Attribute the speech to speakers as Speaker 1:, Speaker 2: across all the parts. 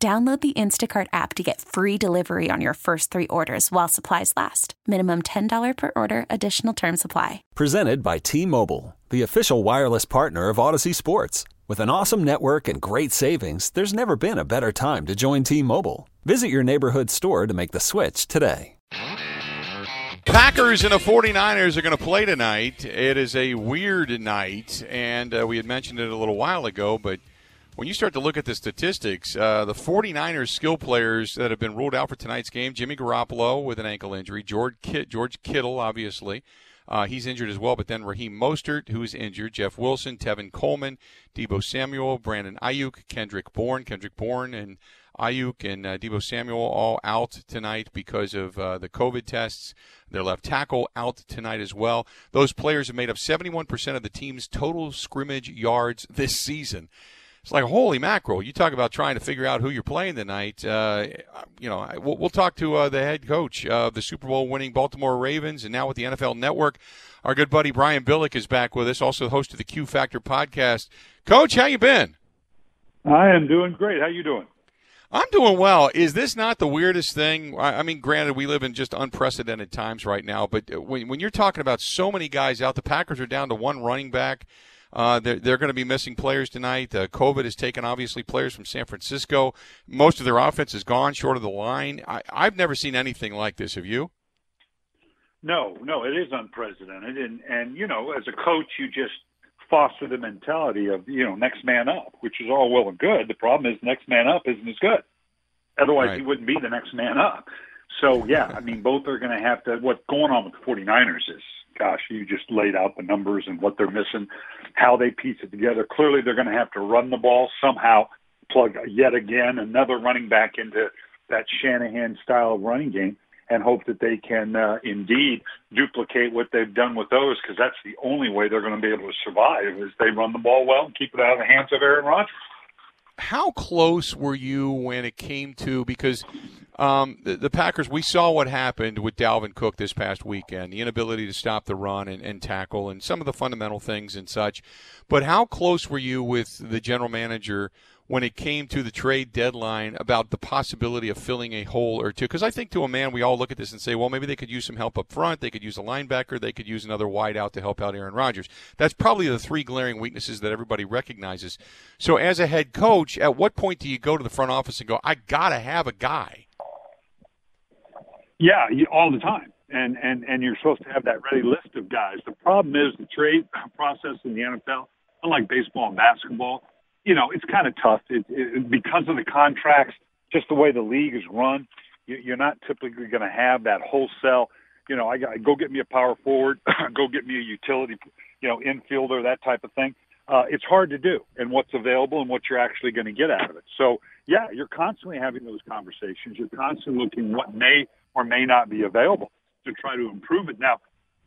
Speaker 1: Download the Instacart app to get free delivery on your first three orders while supplies last. Minimum $10 per order, additional term supply.
Speaker 2: Presented by T Mobile, the official wireless partner of Audacy Sports. With an awesome network and great savings, there's never been a better time to join T Mobile. Visit your neighborhood store to make the switch today.
Speaker 3: Packers and the 49ers are going to play tonight. It is a weird night, and uh, we had mentioned it a little while ago, but when you start to look at the statistics, uh, the 49ers skill players that have been ruled out for tonight's game Jimmy Garoppolo with an ankle injury, George, Kit, George Kittle, obviously. Uh, he's injured as well, but then Raheem Mostert, who's injured, Jeff Wilson, Tevin Coleman, Deebo Samuel, Brandon Aiyuk, Kendrick Bourne, Kendrick Bourne, and Aiyuk and uh, Deebo Samuel all out tonight because of uh, the COVID tests. Their left tackle out tonight as well. Those players have made up 71% of the team's total scrimmage yards this season it's like holy mackerel. You talk about trying to figure out who you're playing tonight. Uh, you know, we'll, we'll talk to uh, the head coach of the Super Bowl winning Baltimore Ravens, and now with the NFL Network. Our good buddy Brian Billick is back with us, also the host of the Q Factor podcast. Coach, how you been?
Speaker 4: I am doing great. How you doing?
Speaker 3: I'm doing well. Is this not the weirdest thing? I mean, granted, we live in just unprecedented times right now, but when, when you're talking about so many guys out, the Packers are down to one running back. Uh, they're they're going to be missing players tonight. Uh, COVID has taken obviously players from San Francisco. Most of their offense is gone short of the line. I, I've never seen anything like this. Have you?
Speaker 4: No, no, it is unprecedented, and and you know, as a coach, you just foster the mentality of you know next man up, which is all well and good. The problem is next man up isn't as good. Otherwise, right. he wouldn't be the next man up. So yeah, I mean, both are going to have to. What's going on with the 49ers is gosh, you just laid out the numbers and what they're missing, how they piece it together. Clearly, they're going to have to run the ball somehow, plug yet again another running back into that Shanahan style of running game, and hope that they can uh, indeed duplicate what they've done with those, because that's the only way they're going to be able to survive is they run the ball well and keep it out of the hands of Aaron Rodgers.
Speaker 3: How close were you when it came to because um, the, the, Packers, we saw what happened with Dalvin Cook this past weekend the inability to stop the run and, and, tackle and some of the fundamental things and such. But how close were you with the general manager when it came to the trade deadline about the possibility of filling a hole or two? Because I think to a man, we all look at this and say, well, maybe they could use some help up front. They could use a linebacker. They could use another wideout to help out Aaron Rodgers. That's probably the three glaring weaknesses that everybody recognizes. So, as a head coach, at what point do you go to the front office and go, I got to have a guy?
Speaker 4: Yeah, all the time. And, and, and you're supposed to have that ready list of guys. The problem is the trade process in the NFL, unlike baseball and basketball, you know, it's kind of tough it, it, because of the contracts, just the way the league is run. You, you're not typically going to have that wholesale. You know, I got go get me a power forward, go get me a utility, you know, infielder, that type of thing. Uh, it's hard to do, and what's available and what you're actually going to get out of it. So, yeah, you're constantly having those conversations. You're constantly looking what may or may not be available to try to improve it. Now,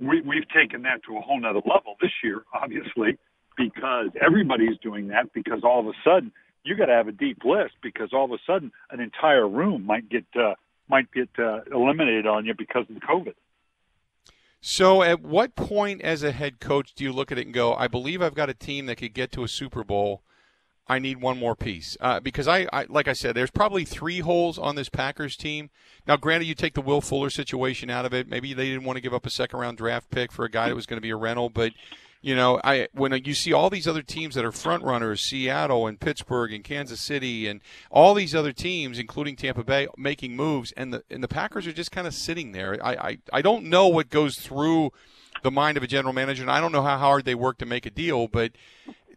Speaker 4: we, we've taken that to a whole nother level this year, obviously, because everybody's doing that because all of a sudden you got to have a deep list because all of a sudden an entire room might get uh, might get uh, eliminated on you because of COVID.
Speaker 3: So, at what point as a head coach do you look at it and go, "I believe I've got a team that could get to a Super Bowl"? I need one more piece uh, because I, I, like I said, there's probably three holes on this Packers team. Now, granted, you take the Will Fuller situation out of it. Maybe they didn't want to give up a second round draft pick for a guy that was going to be a rental, but you know, I when you see all these other teams that are front runners, Seattle and Pittsburgh and Kansas City and all these other teams, including Tampa Bay, making moves, and the and the Packers are just kind of sitting there. I I, I don't know what goes through the mind of a general manager, and I don't know how hard they work to make a deal, but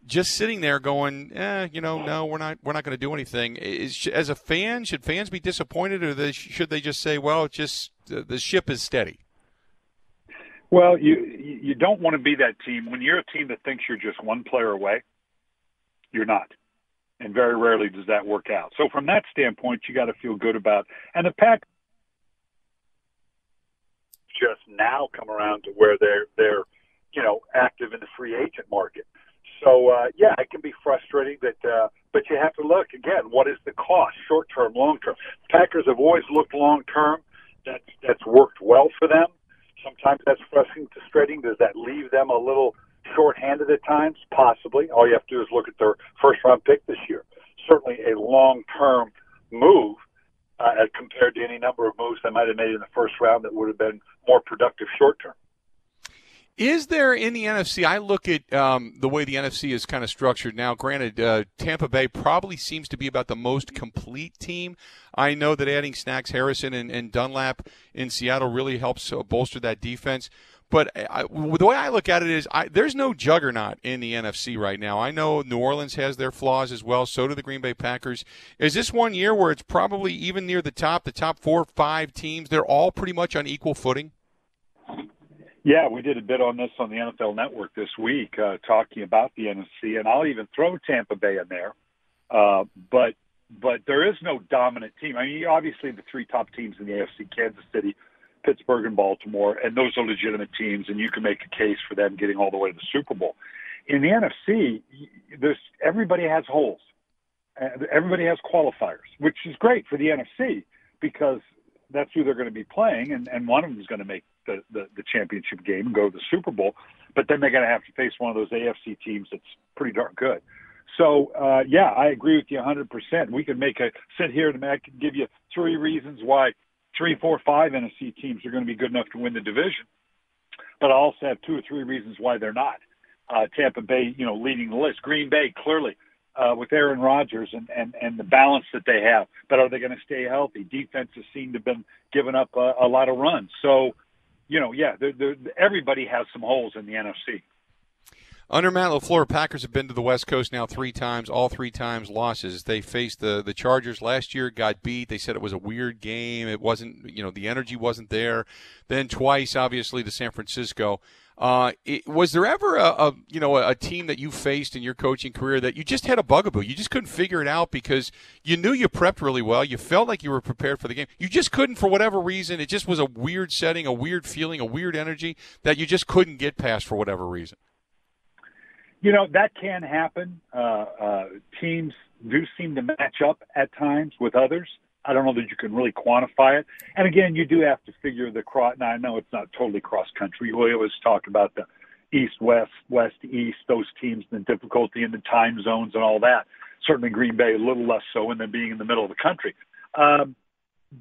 Speaker 3: just sitting there going, eh, you know, no, we're not, we're not going to do anything. Is, as a fan, should fans be disappointed, or they, should they just say, well, just the ship is steady?
Speaker 4: Well, you you don't want to be that team when you're a team that thinks you're just one player away. You're not. and very rarely does that work out. So from that standpoint, you got to feel good about. And the pack just now come around to where they're they're you know active in the free agent market. So uh, yeah, it can be frustrating that, uh, but you have to look again. What is the cost, short term, long term? Packers have always looked long term. That's that's worked well for them. Sometimes that's frustrating. Does that leave them a little short-handed at times? Possibly. All you have to do is look at their first-round pick this year. Certainly a long-term move uh, compared to any number of moves they might have made in the first round that would have been more productive short-term.
Speaker 3: Is there in the NFC? I look at um, the way the NFC is kind of structured now. Granted, uh, Tampa Bay probably seems to be about the most complete team. I know that adding Snacks Harrison and, and Dunlap in Seattle really helps uh, bolster that defense. But I, the way I look at it is, I, there's no juggernaut in the NFC right now. I know New Orleans has their flaws as well. So do the Green Bay Packers. Is this one year where it's probably even near the top, the top four or five teams? They're all pretty much on equal footing.
Speaker 4: Yeah, we did a bit on this on the NFL Network this week, uh, talking about the NFC, and I'll even throw Tampa Bay in there. Uh, but but there is no dominant team. I mean, obviously the three top teams in the AFC: Kansas City, Pittsburgh, and Baltimore, and those are legitimate teams, and you can make a case for them getting all the way to the Super Bowl. In the NFC, there's everybody has holes. Everybody has qualifiers, which is great for the NFC because that's who they're going to be playing, and, and one of them is going to make the, the, the championship game and go to the Super Bowl. But then they're going to have to face one of those AFC teams that's pretty darn good. So uh, yeah, I agree with you 100%. We could make a sit here and I could give you three reasons why three, four, five NFC teams are going to be good enough to win the division. But I also have two or three reasons why they're not. Uh, Tampa Bay, you know, leading the list. Green Bay, clearly, uh, with Aaron Rodgers and, and, and the balance that they have. But are they going to stay healthy? Defenses seem to have been giving up a, a lot of runs. So, you know, yeah, they're, they're, everybody has some holes in the NFC.
Speaker 3: Under Matt LaFleur, Packers have been to the West Coast now three times, all three times losses. They faced the, the Chargers last year, got beat. They said it was a weird game. It wasn't, you know, the energy wasn't there. Then twice, obviously, to San Francisco. Uh, it, was there ever a, a you know a, a, team that you faced in your coaching career that you just had a bugaboo? You just couldn't figure it out because you knew you prepped really well. You felt like you were prepared for the game. You just couldn't for whatever reason. It just was a weird setting, a weird feeling, a weird energy that you just couldn't get past for whatever reason.
Speaker 4: You know that can happen. Uh, uh, teams do seem to match up at times with others. I don't know that you can really quantify it. And again, you do have to figure the cross. Now I know it's not totally cross country. We always talk about the east west, west east, those teams, and the difficulty in the time zones and all that. Certainly Green Bay a little less so, and then being in the middle of the country. Um,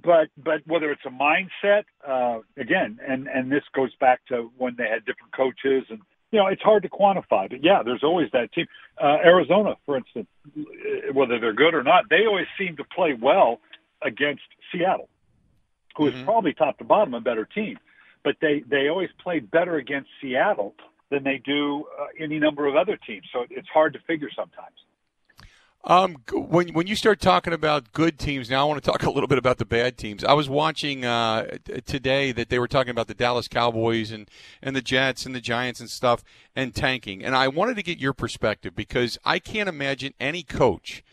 Speaker 4: but but whether it's a mindset, uh, again, and and this goes back to when they had different coaches and you know, it's hard to quantify, but yeah, there's always that team. Uh, Arizona, for instance, whether they're good or not, they always seem to play well against Seattle, who is mm-hmm. probably top to bottom a better team. But they they always play better against Seattle than they do uh, any number of other teams. So it's hard to figure sometimes.
Speaker 3: Um, when when you start talking about good teams, now I want to talk a little bit about the bad teams. I was watching uh, today that they were talking about the Dallas Cowboys and and the Jets and the Giants and stuff and tanking, and I wanted to get your perspective because I can't imagine any coach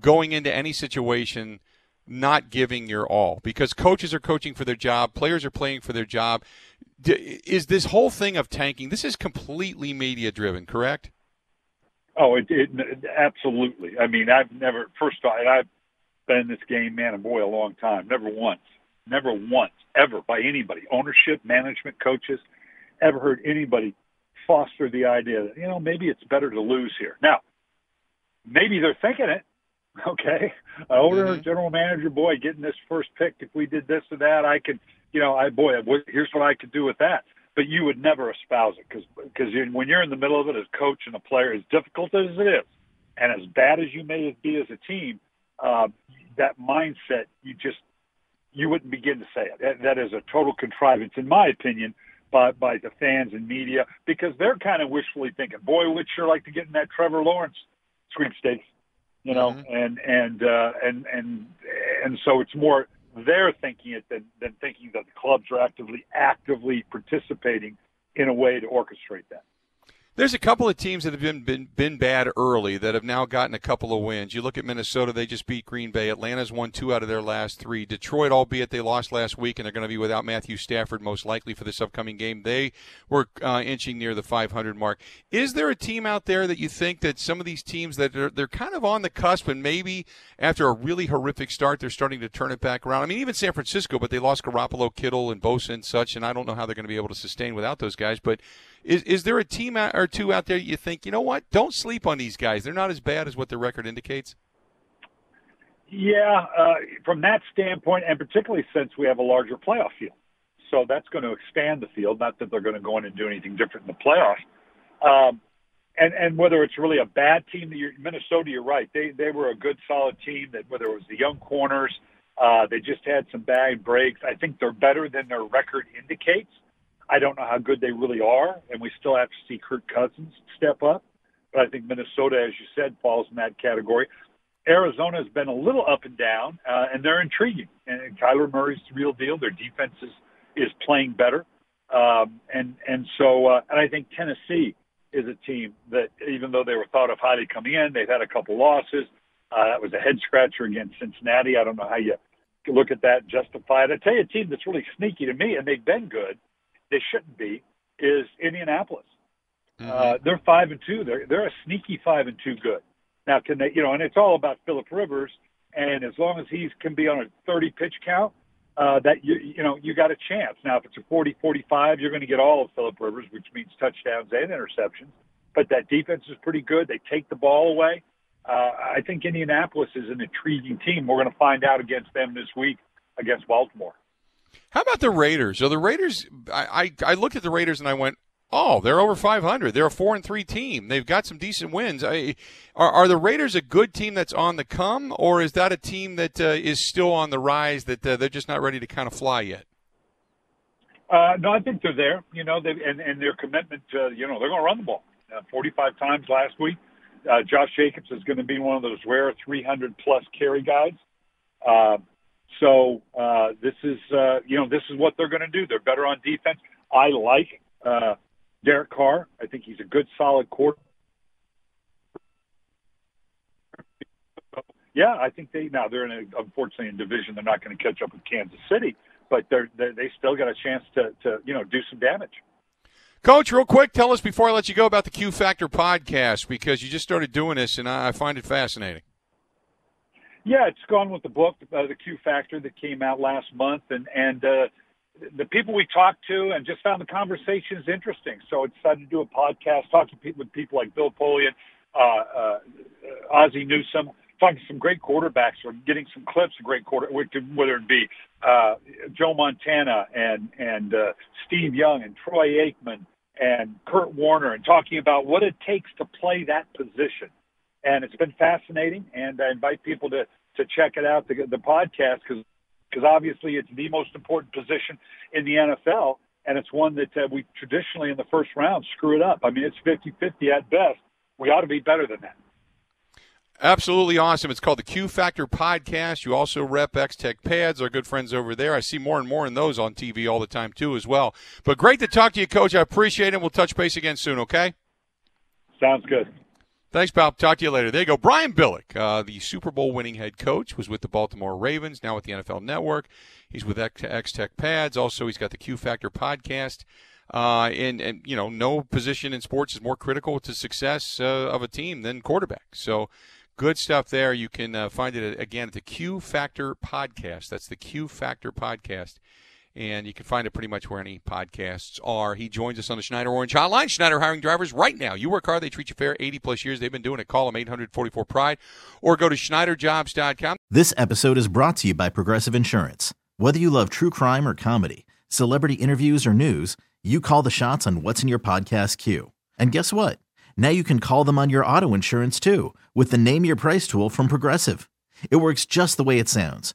Speaker 3: going into any situation not giving your all because coaches are coaching for their job, players are playing for their job. Is this whole thing of tanking? This is completely media driven, correct?
Speaker 4: Oh, it, it absolutely. I mean, I've never first off, I've been in this game, man and boy, a long time. Never once, never once, ever by anybody, ownership, management, coaches, ever heard anybody foster the idea that you know maybe it's better to lose here. Now, maybe they're thinking it, Okay, owner, mm-hmm. general manager, boy, getting this first pick. If we did this or that, I could, you know, I boy, I, here's what I could do with that. But you would never espouse it because because when you're in the middle of it as coach and a player, as difficult as it is, and as bad as you may be as a team, uh, that mindset you just you wouldn't begin to say it. That, that is a total contrivance, in my opinion, by by the fans and media because they're kind of wishfully thinking, boy, we'd sure like to get in that Trevor Lawrence sweepstakes you know, mm-hmm. and and uh, and and and so it's more they're thinking it than than thinking that the clubs are actively actively participating in a way to orchestrate that.
Speaker 3: There's a couple of teams that have been, been been bad early that have now gotten a couple of wins. You look at Minnesota; they just beat Green Bay. Atlanta's won two out of their last three. Detroit, albeit they lost last week and they're going to be without Matthew Stafford most likely for this upcoming game, they were uh, inching near the 500 mark. Is there a team out there that you think that some of these teams that are they're kind of on the cusp and maybe after a really horrific start they're starting to turn it back around? I mean, even San Francisco, but they lost Garoppolo, Kittle, and Bosa and such, and I don't know how they're going to be able to sustain without those guys, but is is there a team out, or two out there you think you know what? Don't sleep on these guys. They're not as bad as what the record indicates.
Speaker 4: Yeah, uh, from that standpoint, and particularly since we have a larger playoff field, so that's going to expand the field. Not that they're going to go in and do anything different in the playoffs. Um, and and whether it's really a bad team, you're, Minnesota, you're right. They they were a good, solid team. That whether it was the young corners, uh, they just had some bad breaks. I think they're better than their record indicates. I don't know how good they really are, and we still have to see Kirk Cousins step up. But I think Minnesota, as you said, falls in that category. Arizona has been a little up and down, uh, and they're intriguing. And Kyler Murray's the real deal. Their defense is, is playing better. Um, and, and so, uh, and I think Tennessee is a team that, even though they were thought of highly coming in, they've had a couple losses. Uh, that was a head scratcher against Cincinnati. I don't know how you look at that, justify it. I tell you, a team that's really sneaky to me, and they've been good, they shouldn't be is Indianapolis. Mm-hmm. Uh, they're five and two. They're they're a sneaky five and two good. Now can they? You know, and it's all about Philip Rivers. And as long as he can be on a 30 pitch count, uh, that you you know you got a chance. Now if it's a 40 45, you're going to get all of Philip Rivers, which means touchdowns and interceptions. But that defense is pretty good. They take the ball away. Uh, I think Indianapolis is an intriguing team. We're going to find out against them this week against Baltimore.
Speaker 3: How about the Raiders? So the Raiders, I, I, I looked at the Raiders and I went, oh, they're over 500. They're a four and three team. They've got some decent wins. I, are, are the Raiders a good team that's on the come, or is that a team that uh, is still on the rise that uh, they're just not ready to kind of fly yet?
Speaker 4: Uh, no, I think they're there. You know, they and and their commitment to you know they're going to run the ball. Uh, 45 times last week. Uh, Josh Jacobs is going to be one of those rare 300 plus carry guys. So uh, this is, uh, you know, this is what they're going to do. They're better on defense. I like uh, Derek Carr. I think he's a good, solid quarter. Yeah, I think they now they're in a unfortunately in division. They're not going to catch up with Kansas City, but they're, they they still got a chance to to you know do some damage.
Speaker 3: Coach, real quick, tell us before I let you go about the Q Factor podcast because you just started doing this and I find it fascinating.
Speaker 4: Yeah, it's gone with the book, uh, the Q Factor that came out last month, and and uh, the people we talked to, and just found the conversations interesting. So I decided to do a podcast, talking with people like Bill Polian, uh, uh, Ozzie Newsome, talking to some great quarterbacks, or getting some clips of great quarter, whether it be uh, Joe Montana and and uh, Steve Young and Troy Aikman and Kurt Warner, and talking about what it takes to play that position and it's been fascinating. And I invite people to to check it out, the, the podcast, because because obviously it's the most important position in the NFL, and it's one that uh, we traditionally in the first round screw it up. I mean, it's 50-50 at best. We ought to be better than that.
Speaker 3: Absolutely awesome. It's called the Q Factor Podcast. You also rep X Tech Pads, our good friends over there. I see more and more in those on TV all the time, too, as well. But great to talk to you, Coach. I appreciate it. We'll touch base again soon, okay?
Speaker 4: Sounds good.
Speaker 3: Thanks, pal. Talk to you later. There you go. Brian Billick, uh, the Super Bowl winning head coach, was with the Baltimore Ravens, now with the NFL Network. He's with X Tech Pads. Also, he's got the Q Factor podcast. Uh, and, and, you know, no position in sports is more critical to success uh, of a team than quarterback. So, good stuff there. You can uh, find it again at the Q Factor podcast. That's the Q Factor podcast and you can find it pretty much where any podcasts are. He joins us on the Schneider Orange Hotline. Schneider hiring drivers right now. You work hard, they treat you fair. 80 plus years they've been doing it. Call them 844 Pride or go to SchneiderJobs.com.
Speaker 5: This episode is brought to you by Progressive Insurance. Whether you love true crime or comedy, celebrity interviews or news, you call the shots on what's in your podcast queue. And guess what? Now you can call them on your auto insurance too with the Name Your Price tool from Progressive. It works just the way it sounds